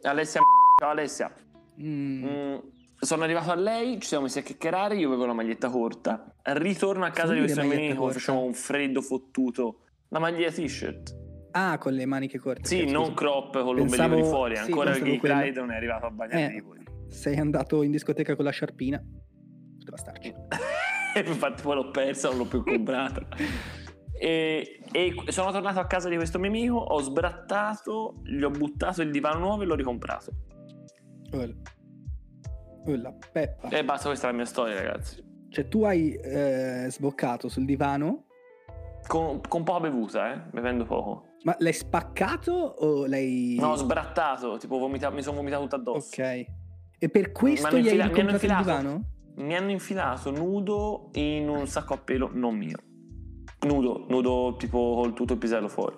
Alessia. Ciao Alessia. Mm, Mm, sono arrivato a lei, ci siamo messi a chiacchierare, io avevo la maglietta corta. Ritorno a casa di questo amico, facciamo un freddo fottuto. La maglia t-shirt. Ah, con le maniche corte. Sì, non crop con l'ombelico di fuori. sì, Ancora il Gay quello. Pride non è arrivato a bagnare Eh, sei andato in discoteca con la sciarpina. Poteva starci. Infatti poi l'ho persa, non l'ho più comprata. E, e sono tornato a casa di questo mio amico, ho sbrattato, gli ho buttato il divano nuovo e l'ho ricomprato. Ulla. Ulla, Peppa. E basta, questa è la mia storia, ragazzi. Cioè, tu hai eh, sboccato sul divano, Con, con poca bevuta, eh, bevendo poco. ma l'hai spaccato o l'hai... No, sbrattato, tipo vomita- mi sono vomitato tutto addosso. Ok. E per questo gli hai infila- mi hanno comprato il infilato. divano? Mi hanno infilato nudo in un sacco a pelo non mio. Nudo, nudo tipo col tutto il pisello fuori.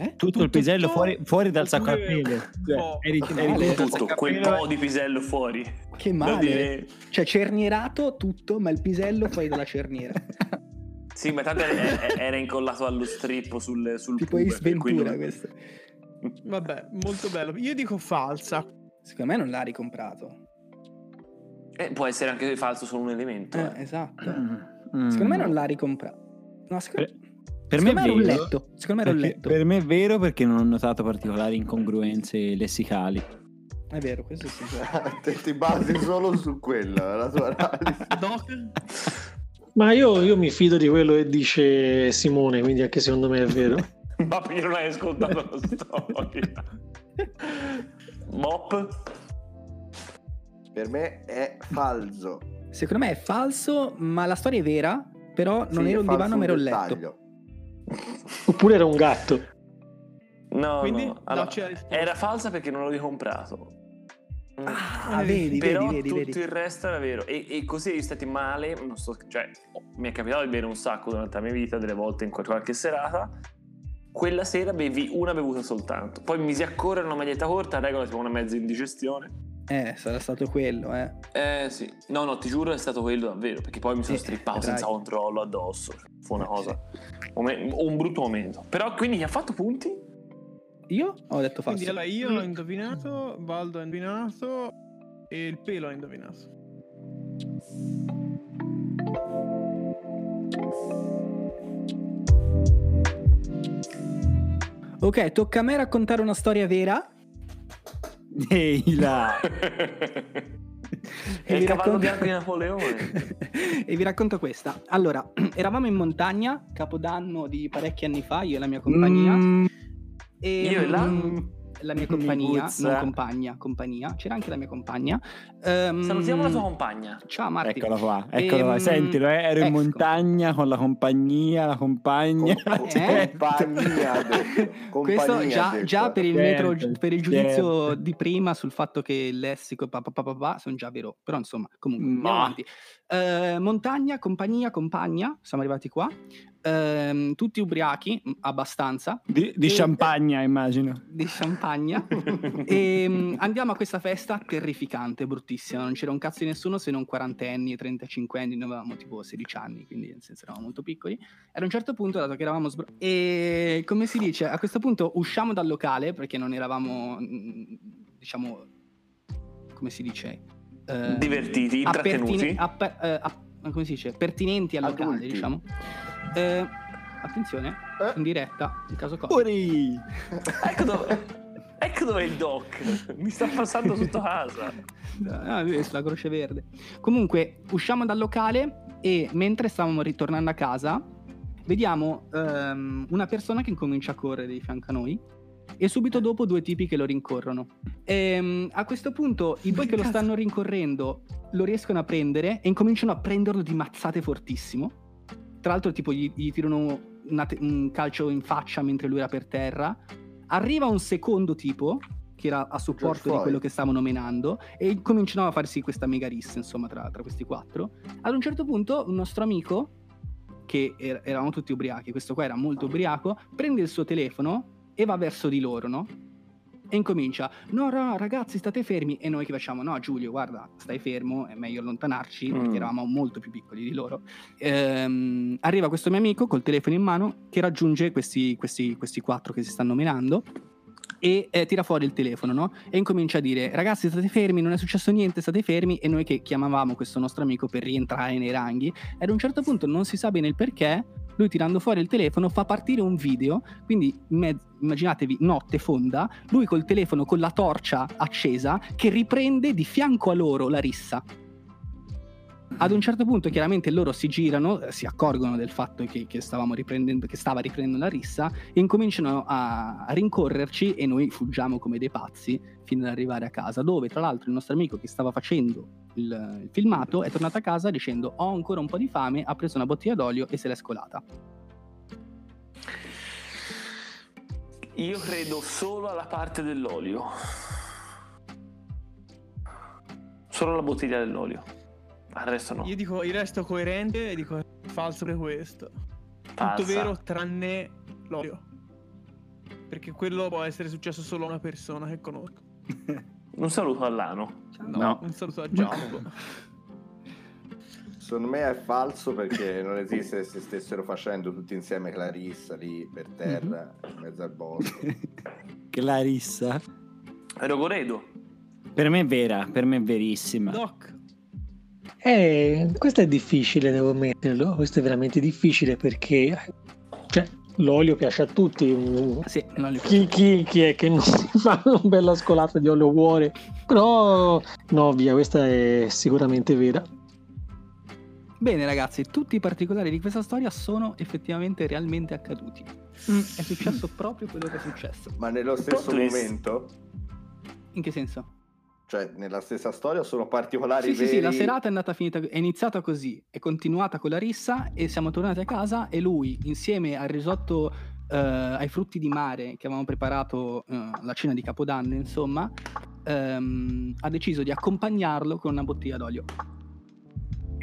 Eh? Tutto, il pisello tutto? fuori, fuori dal sacco a Cioè, po'? eri, eri Tutto, quel po' di pisello fuori. Che male. dire- Cioè, cernierato tutto, ma il pisello fuori dalla cerniera. Sì, ma tanto era, era incollato allo strip sul, sul tipo pube, Ace per cui Ventura non- questo. Vabbè, molto bello. Io dico falsa. Secondo me non l'ha ricomprato. Eh, può essere anche falso solo un elemento. Eh, eh. esatto. Mm. Secondo me non l'ha ricomprato. No, secondo, Per secondo me, me è era un vero, letto. Secondo me era un letto. per me è vero perché non ho notato particolari incongruenze lessicali. È vero, questo sì. Te ti basi solo su quella, la tua analisi. Doc? Ma io, io mi fido di quello che dice Simone, quindi anche secondo me è vero. Ma perché non hai ascoltato la storia? Mop? Per me è falso. Secondo me è falso, ma la storia è vera. Però non Sì, era un divano, ma era un letto. Oppure era un gatto. No, Quindi, no. Allora, risposta. era falsa perché non l'avevi comprato. Mm. Ah, vedi, Però vedi, vedi, tutto vedi. il resto era vero. E, e così eri stati male. Non so, cioè, mi è capitato di bere un sacco durante la mia vita, delle volte in qualche serata. Quella sera bevi una bevuta soltanto. Poi mi misi a correre una maglietta corta, regola tipo una mezza indigestione. Eh, sarà stato quello, eh. Eh sì, no, no, ti giuro è stato quello davvero. Perché poi mi sono Sì, strippato senza controllo addosso. Fu una cosa. momen- un brutto momento. Però quindi chi ha fatto punti? Io ho detto falso. Quindi allora io ho indovinato, Baldo ha indovinato e il pelo ha indovinato. Ok, tocca a me raccontare una storia vera. Ehi là. È il cavallo racconto- bianco di Napoleone. e vi racconto questa. Allora, eravamo in montagna, capodanno di parecchi anni fa, io e la mia compagnia. Mm, E, Io e la- la mia Mi compagnia, puzza. non compagna, compagnia. C'era anche la mia compagna. Ehm, Salutiamo la tua compagna. Ciao Marti. Eccola qua, eccola qua. Ehm, Sentilo, eh, ero in ecco. montagna con la compagnia, la compagna. Com- Eh? compagnia, detto. Questo Compagnia, già, già per, il Certo, metro, per il giudizio certo. di prima sul fatto che il lessico e papà papà papà sono già vero. Però insomma, comunque, Ma- avanti. Eh, montagna, compagnia, compagna, siamo arrivati qua. Ehm, tutti ubriachi, abbastanza, Di, di E- champagne, immagino. di champagna. e mm, andiamo a questa festa terrificante, bruttissima. Non c'era un cazzo di nessuno se non quarantenni e 35 anni. Noi avevamo tipo 16 anni, quindi nel senso eravamo molto piccoli. E ad un certo punto, dato che eravamo sbro- E come si dice, a questo punto usciamo dal locale perché non eravamo, mm, diciamo, come si dice? Eh, Divertiti, intrattenuti. appertine- appe- eh, app- come si dice? Pertinenti al locale, Adulti. diciamo. Eh, attenzione, Eh? in diretta, in caso Covid. Fuori! Ecco dove, ecco dove è il doc. Mi sta passando sotto casa. Ah, lui è sulla Croce Verde. Comunque, usciamo dal locale e mentre stavamo ritornando a casa, vediamo ehm, una persona che incomincia a correre di fianco a noi e subito dopo due tipi che lo rincorrono. Ehm, a questo punto i due che lo stanno rincorrendo lo riescono a prendere e incominciano a prenderlo di mazzate fortissimo. Tra l'altro, tipo, gli, gli tirano te- un calcio in faccia mentre lui era per terra. Arriva un secondo tipo che era a supporto di quello che stavano menando e cominciano a farsi questa mega rissa insomma tra, tra questi quattro ad un certo punto un nostro amico che er- eravamo tutti ubriachi questo qua era molto ubriaco prende il suo telefono e va verso di loro no? e incomincia no no ragazzi state fermi e noi che facciamo no Giulio guarda stai fermo è meglio allontanarci Mm. perché eravamo molto più piccoli di loro Ehm, arriva questo mio amico col telefono in mano che raggiunge questi, questi, questi quattro che si stanno menando e eh, tira fuori il telefono, no? E incomincia a dire: Ragazzi, state fermi, non è successo niente, state fermi. E noi che chiamavamo questo nostro amico per rientrare nei ranghi. Ad un certo punto non si sa bene il perché. Lui tirando fuori il telefono fa partire un video. Quindi me- immaginatevi notte fonda. Lui col telefono con la torcia accesa che riprende di fianco a loro la rissa. Ad un certo punto, chiaramente, loro si girano, si accorgono del fatto che, che che stava riprendendo la rissa e incominciano a, a rincorrerci e noi fuggiamo come dei pazzi fino ad arrivare a casa, dove tra l'altro il nostro amico che stava facendo il, il filmato è tornato a casa dicendo ho ancora un po' di fame, ha preso una bottiglia d'olio e se l'è scolata. Io credo solo alla parte dell'olio. Solo la bottiglia dell'olio. Al resto no. Io dico, io resto coerente e dico falso per questo. Falsa. Tutto vero tranne l'olio. Perché quello può essere successo solo a una persona che conosco. Un saluto all'ano. No. Un saluto a Giacomo. Secondo me è falso perché non esiste se stessero facendo tutti insieme Clarissa lì per terra, in mezzo al bosco. Clarissa. Rogoredo. Per me è vera, per me è verissima. Doc. Eh, questo è difficile, devo ammetterlo. Questo è veramente difficile perché, cioè, l'olio piace a tutti. Sì, l'olio Chi, chi- chi è che non si fa una bella scolata di olio vuole? Però, no, via, questa è sicuramente vera. Bene ragazzi, tutti i particolari di questa storia sono effettivamente realmente accaduti. Mm, è successo proprio quello che è successo. Ma nello stesso momento? In che senso? Cioè, nella stessa storia sono particolari Sì, sì, veri? sì, la serata è andata finita, è iniziata così, è continuata con la rissa e siamo tornati a casa e lui, insieme al risotto, eh, ai frutti di mare che avevamo preparato eh, la cena di Capodanno, insomma, ehm, ha deciso di accompagnarlo con una bottiglia d'olio.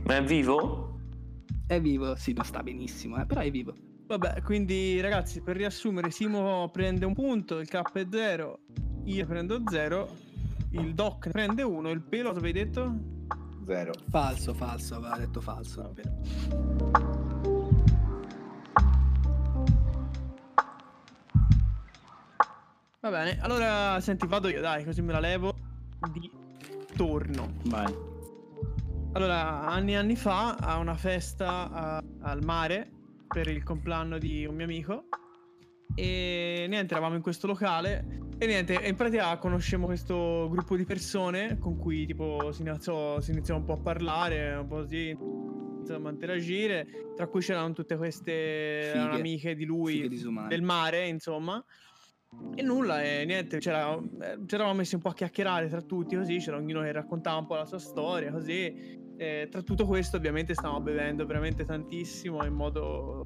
Ma è vivo? È vivo, sì, non sta benissimo, eh, però è vivo. Vabbè, quindi ragazzi, per riassumere, Simo prende un punto, il K è 0, io prendo 0, il Doc prende 1, il pelo, cosa avevi detto? Zero. Falso, falso, aveva detto falso. davvero. Va bene, allora senti, vado io, dai, così me la levo di torno. Vai. Allora, anni e anni fa, a una festa a- al mare per il compleanno di un mio amico. E niente, eravamo in questo locale. E niente, in pratica conoscemmo questo gruppo di persone con cui tipo si iniziò, si iniziò un po' a parlare, un po' così, insomma, a interagire. Tra cui c'erano tutte queste Fighe. amiche di lui Fighe disumane. del mare, insomma. E nulla, e niente, c'era, eh, ci eravamo messi un po' a chiacchierare tra tutti così, c'era ognuno che raccontava un po' la sua storia così. E tra tutto questo ovviamente stavamo bevendo veramente tantissimo in modo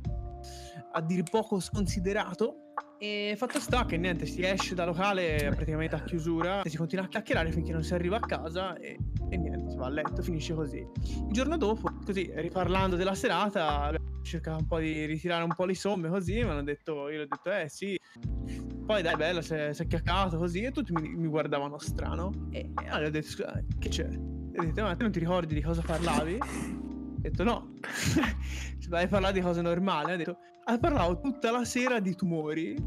a dir poco sconsiderato. E fatto sta che niente, si esce da locale praticamente a chiusura e si continua a chiacchierare finché non si arriva a casa e, e niente, si va a letto, finisce così. Il giorno dopo, così, riparlando della serata, cercato un po' di ritirare un po' le somme così, mi hanno detto, io ho detto eh sì, poi dai, bello, si è, si è chiacchierato così e tutti mi, mi guardavano strano. E, e allora ho detto, scusa, che c'è? E ho detto, ma te non ti ricordi di cosa parlavi? Ho detto, no. Cioè, Hai parlato di cose normali? Ho detto, hai parlato tutta la sera di tumori.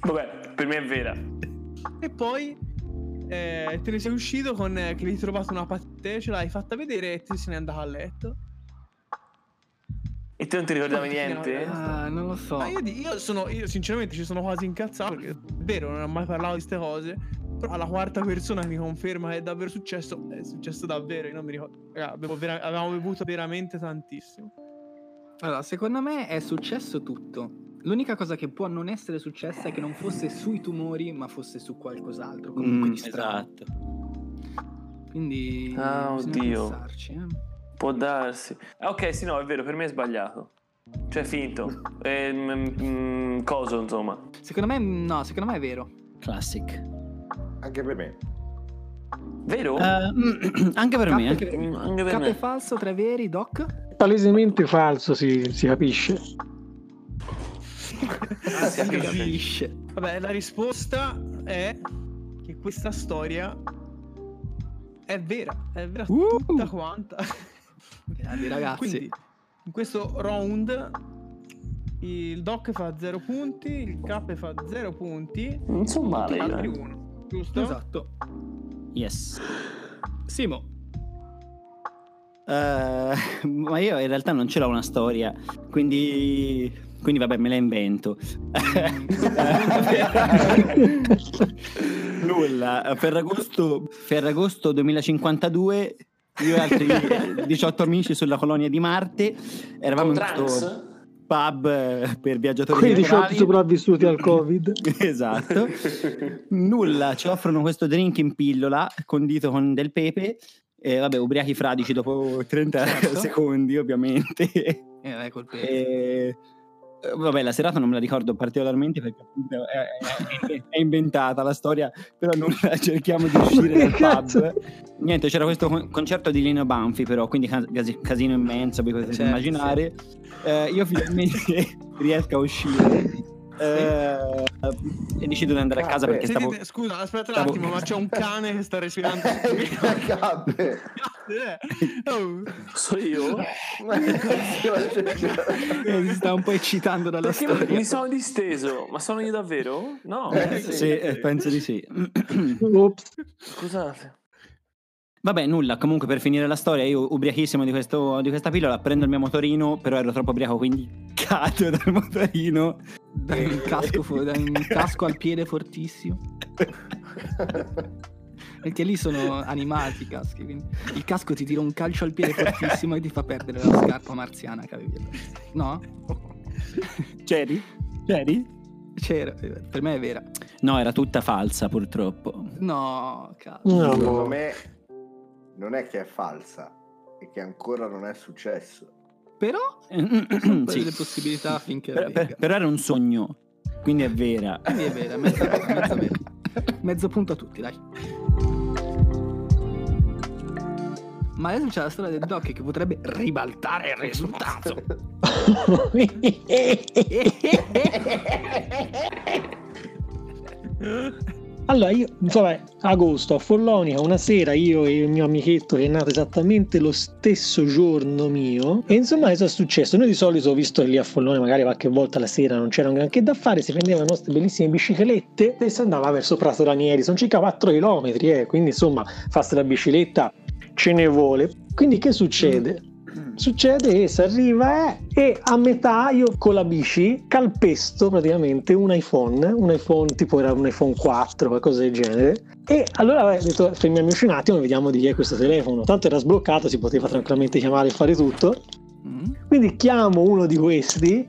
Vabbè, per me è vera. E poi eh, te ne sei uscito con eh, che hai trovato una patente, ce l'hai fatta vedere e te se n'è andata a letto. E te non ti ricordavi niente? Ah, non lo so. Ma io, io sono, io sinceramente ci sono quasi incazzato perché è vero, non ho mai parlato di queste cose. Però la quarta persona mi conferma che è davvero successo. È successo davvero, io non mi ricordo. Raga, abbiamo vera- avevamo bevuto veramente tantissimo. Allora, secondo me è successo tutto. L'unica cosa che può non essere successa è che non fosse sui tumori, ma fosse su qualcos'altro. Comunque Mm, di strano. esatto. Quindi. Ah, oddio. pensarci, eh. Può darsi. Ah, ok, sì, no, è vero, per me è sbagliato. Cioè, è finto. Ehm, mm, coso, insomma. Secondo me, no, secondo me è vero. Classic. Anche per me. Vero? Mm, anche per me. Cap- Anche... Mm, anche per Cap me. è falso, tre veri, Doc? Palesemente falso, si, si capisce. Ah, si capisce. Vabbè, la risposta è che questa storia è vera, è vera Uh! tutta quanta. Grandi ragazzi. Quindi, in questo round il Doc fa 0 punti, il K fa 0 punti, Non so male, gli io, altri eh. 1. Giusto? Esatto. Yes. Simo. Eh, ma io in realtà non ce l'ho una storia, quindi, quindi vabbè, me la invento. Nulla. Ferragosto, Ferragosto 2052, io e altri 18 amici sulla colonia di Marte eravamo Con in questo? Pub eh, per viaggiatori Quei 18 temporali. sopravvissuti al Covid. esatto. Nulla, ci offrono questo drink in pillola condito con del pepe. E vabbè, ubriachi fradici dopo 30 Certo. secondi, ovviamente. Eh, vai col. E, eh, vabbè, la serata non me la ricordo particolarmente perché appunto è, è- è inventata la storia, però non cerchiamo di uscire dal pub. Niente, c'era questo con- concerto di Lino Banfi, però, quindi cas- casi- casino immenso, vi potete Certo, immaginare. Eh, io finalmente riesco a uscire. Eh, e decido di andare a casa perché stavo. Sentite, scusa, aspetta un stavo- attimo, ma c'è un cane che sta respirando. Cappe. Oh, So io? Eh, si sta un po' eccitando dalla Perché storia. mi sono disteso? Ma sono io davvero? No. Eh, Sì, eh, penso di sì. Ops. Scusate. Vabbè, nulla. Comunque, per finire la storia, io ubriachissimo di, questo, di questa pillola, prendo il mio motorino, però ero troppo ubriaco, quindi cado dal motorino. Dai un casco, fu- dai un casco al piede fortissimo. Perché lì sono animati i caschi. Quindi il casco ti tira un calcio al piede fortissimo e ti fa perdere la scarpa marziana che avevi. No? C'eri? C'eri? C'era, per me è vera. No, era tutta falsa, purtroppo. No, cazzo. No, Secondo no. me non è che è falsa, è che ancora non è successo. Però sono sì. delle possibilità finché Però, avvenga. per- però era un sogno, quindi è vera. Quindi è vera, mezza vera, mezza vera. Mezzo punto a tutti, dai. Ma adesso c'è la storia del Doc che potrebbe ribaltare il risultato. Allora, io, insomma, agosto a Follonica, una sera io e il mio amichetto che è nato esattamente lo stesso giorno mio, e insomma, cosa è successo? Noi di solito, visto che lì a Follonica magari qualche volta la sera non c'era un granché da fare, si prendeva le nostre bellissime biciclette e si andava verso Prato Ranieri, sono circa 4 km, eh, quindi insomma, farsi la bicicletta ce ne vuole. Quindi che succede? Succede che si arriva eh, e a metà io con la bici calpesto praticamente un iPhone, un iPhone tipo era un iPhone 4, qualcosa del genere. E allora ho detto fermiamoci un attimo e vediamo di chi è questo telefono. Tanto era sbloccato, si poteva tranquillamente chiamare e fare tutto. Quindi chiamo uno di questi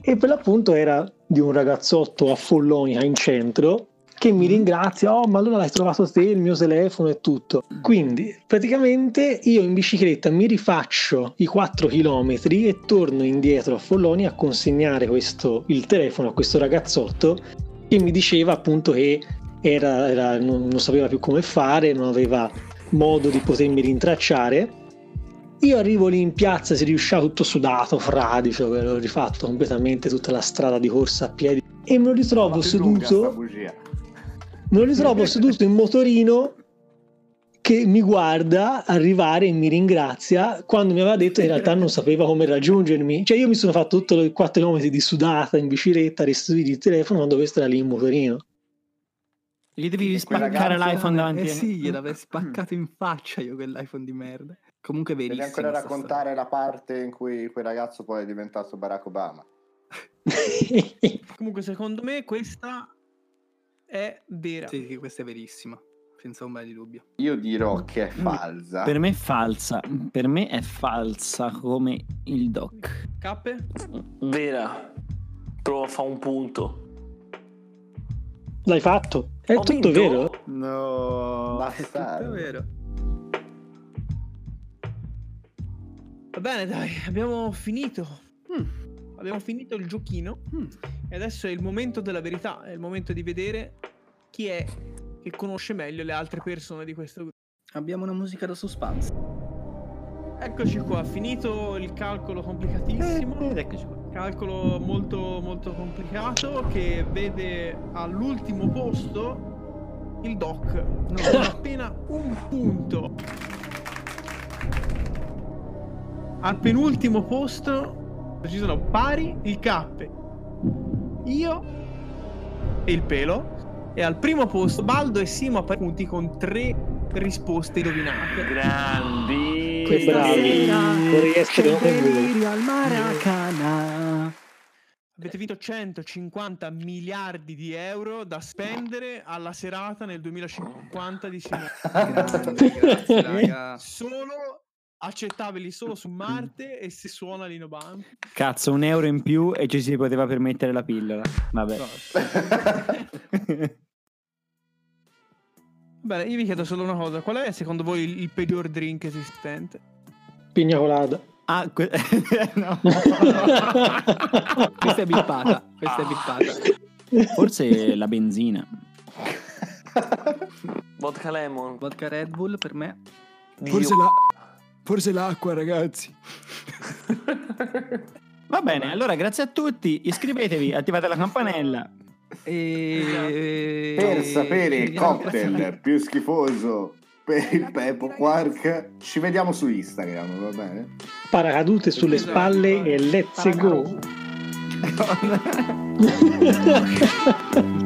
e per l'appunto era di un ragazzotto a Follonica in centro che mi ringrazia, oh ma allora l'hai trovato te, il mio telefono e tutto. Quindi praticamente io in bicicletta mi rifaccio i 4 km e torno indietro a Folloni a consegnare questo, il telefono a questo ragazzotto che mi diceva appunto che era, era- non, non sapeva più come fare, non aveva modo di potermi rintracciare. Io arrivo lì in piazza, si riusciva tutto sudato, fradicio, che l'ho rifatto completamente tutta la strada di corsa a piedi e me lo ritrovo seduto. Me lo ritrovo seduto in motorino che mi guarda arrivare e mi ringrazia quando mi aveva detto che in realtà non sapeva come raggiungermi. Cioè io mi sono fatto tutto i 4 km di sudata in bicicletta, restituire il telefono quando questo era lì in motorino. Gli devi spaccare ragazzo- l'iPhone davanti Eh a sì, gliel'avrei spaccato in faccia io quell'iPhone di merda. Comunque Devi verissimo. ancora raccontare la parte in cui quel ragazzo poi è diventato Barack Obama. Comunque, secondo me, questa è vera. Sì, sì, questa è verissima, senza ombra di dubbio. Io dirò che è falsa. Per me è falsa. Per me è falsa come il doc. Cappe? Vera. Provo a fare un punto. L'hai fatto? È Ho tutto vinto? vero? No. Bastardo. È vero. Va bene, dai, abbiamo finito. Abbiamo finito il giochino. Mm. E adesso è il momento della verità. È il momento di vedere chi è che conosce meglio le altre persone di questo gruppo. Abbiamo una musica da suspense. Eccoci qua, finito il calcolo complicatissimo. Ed eccoci qua. Calcolo molto molto complicato che vede all'ultimo posto il doc. con appena un punto. Al penultimo posto ci sono pari il cappe, io e il pelo. E al primo posto Baldo e Simo a pari punti con tre risposte indovinate. Grandi. Che bravi. Con voi. al Maracana. Avete vinto 150 miliardi di euro da spendere alla serata nel 2050 di Simone. Grazie, grazie, raga. Solo accettabili solo su Marte e se suona Lino Banfi. Cazzo, un euro in più e ci si poteva permettere la pillola. Vabbè. Bene, io vi chiedo solo una cosa: qual è secondo voi il, il peggior drink esistente? Pigna colada. Ah, que- no. Questa è bippata. Questa è bippata. Forse la benzina. Vodka Lemon. Vodka Red Bull per me. Dio. la... Forse l'acqua, ragazzi. Va bene, allora grazie a tutti. Iscrivetevi, attivate la campanella. E... Per sapere il cocktail più schifoso per il Peppo Quark, ci vediamo su Instagram, va bene? Paracadute sulle Esatto. spalle e let's go. Paracadute.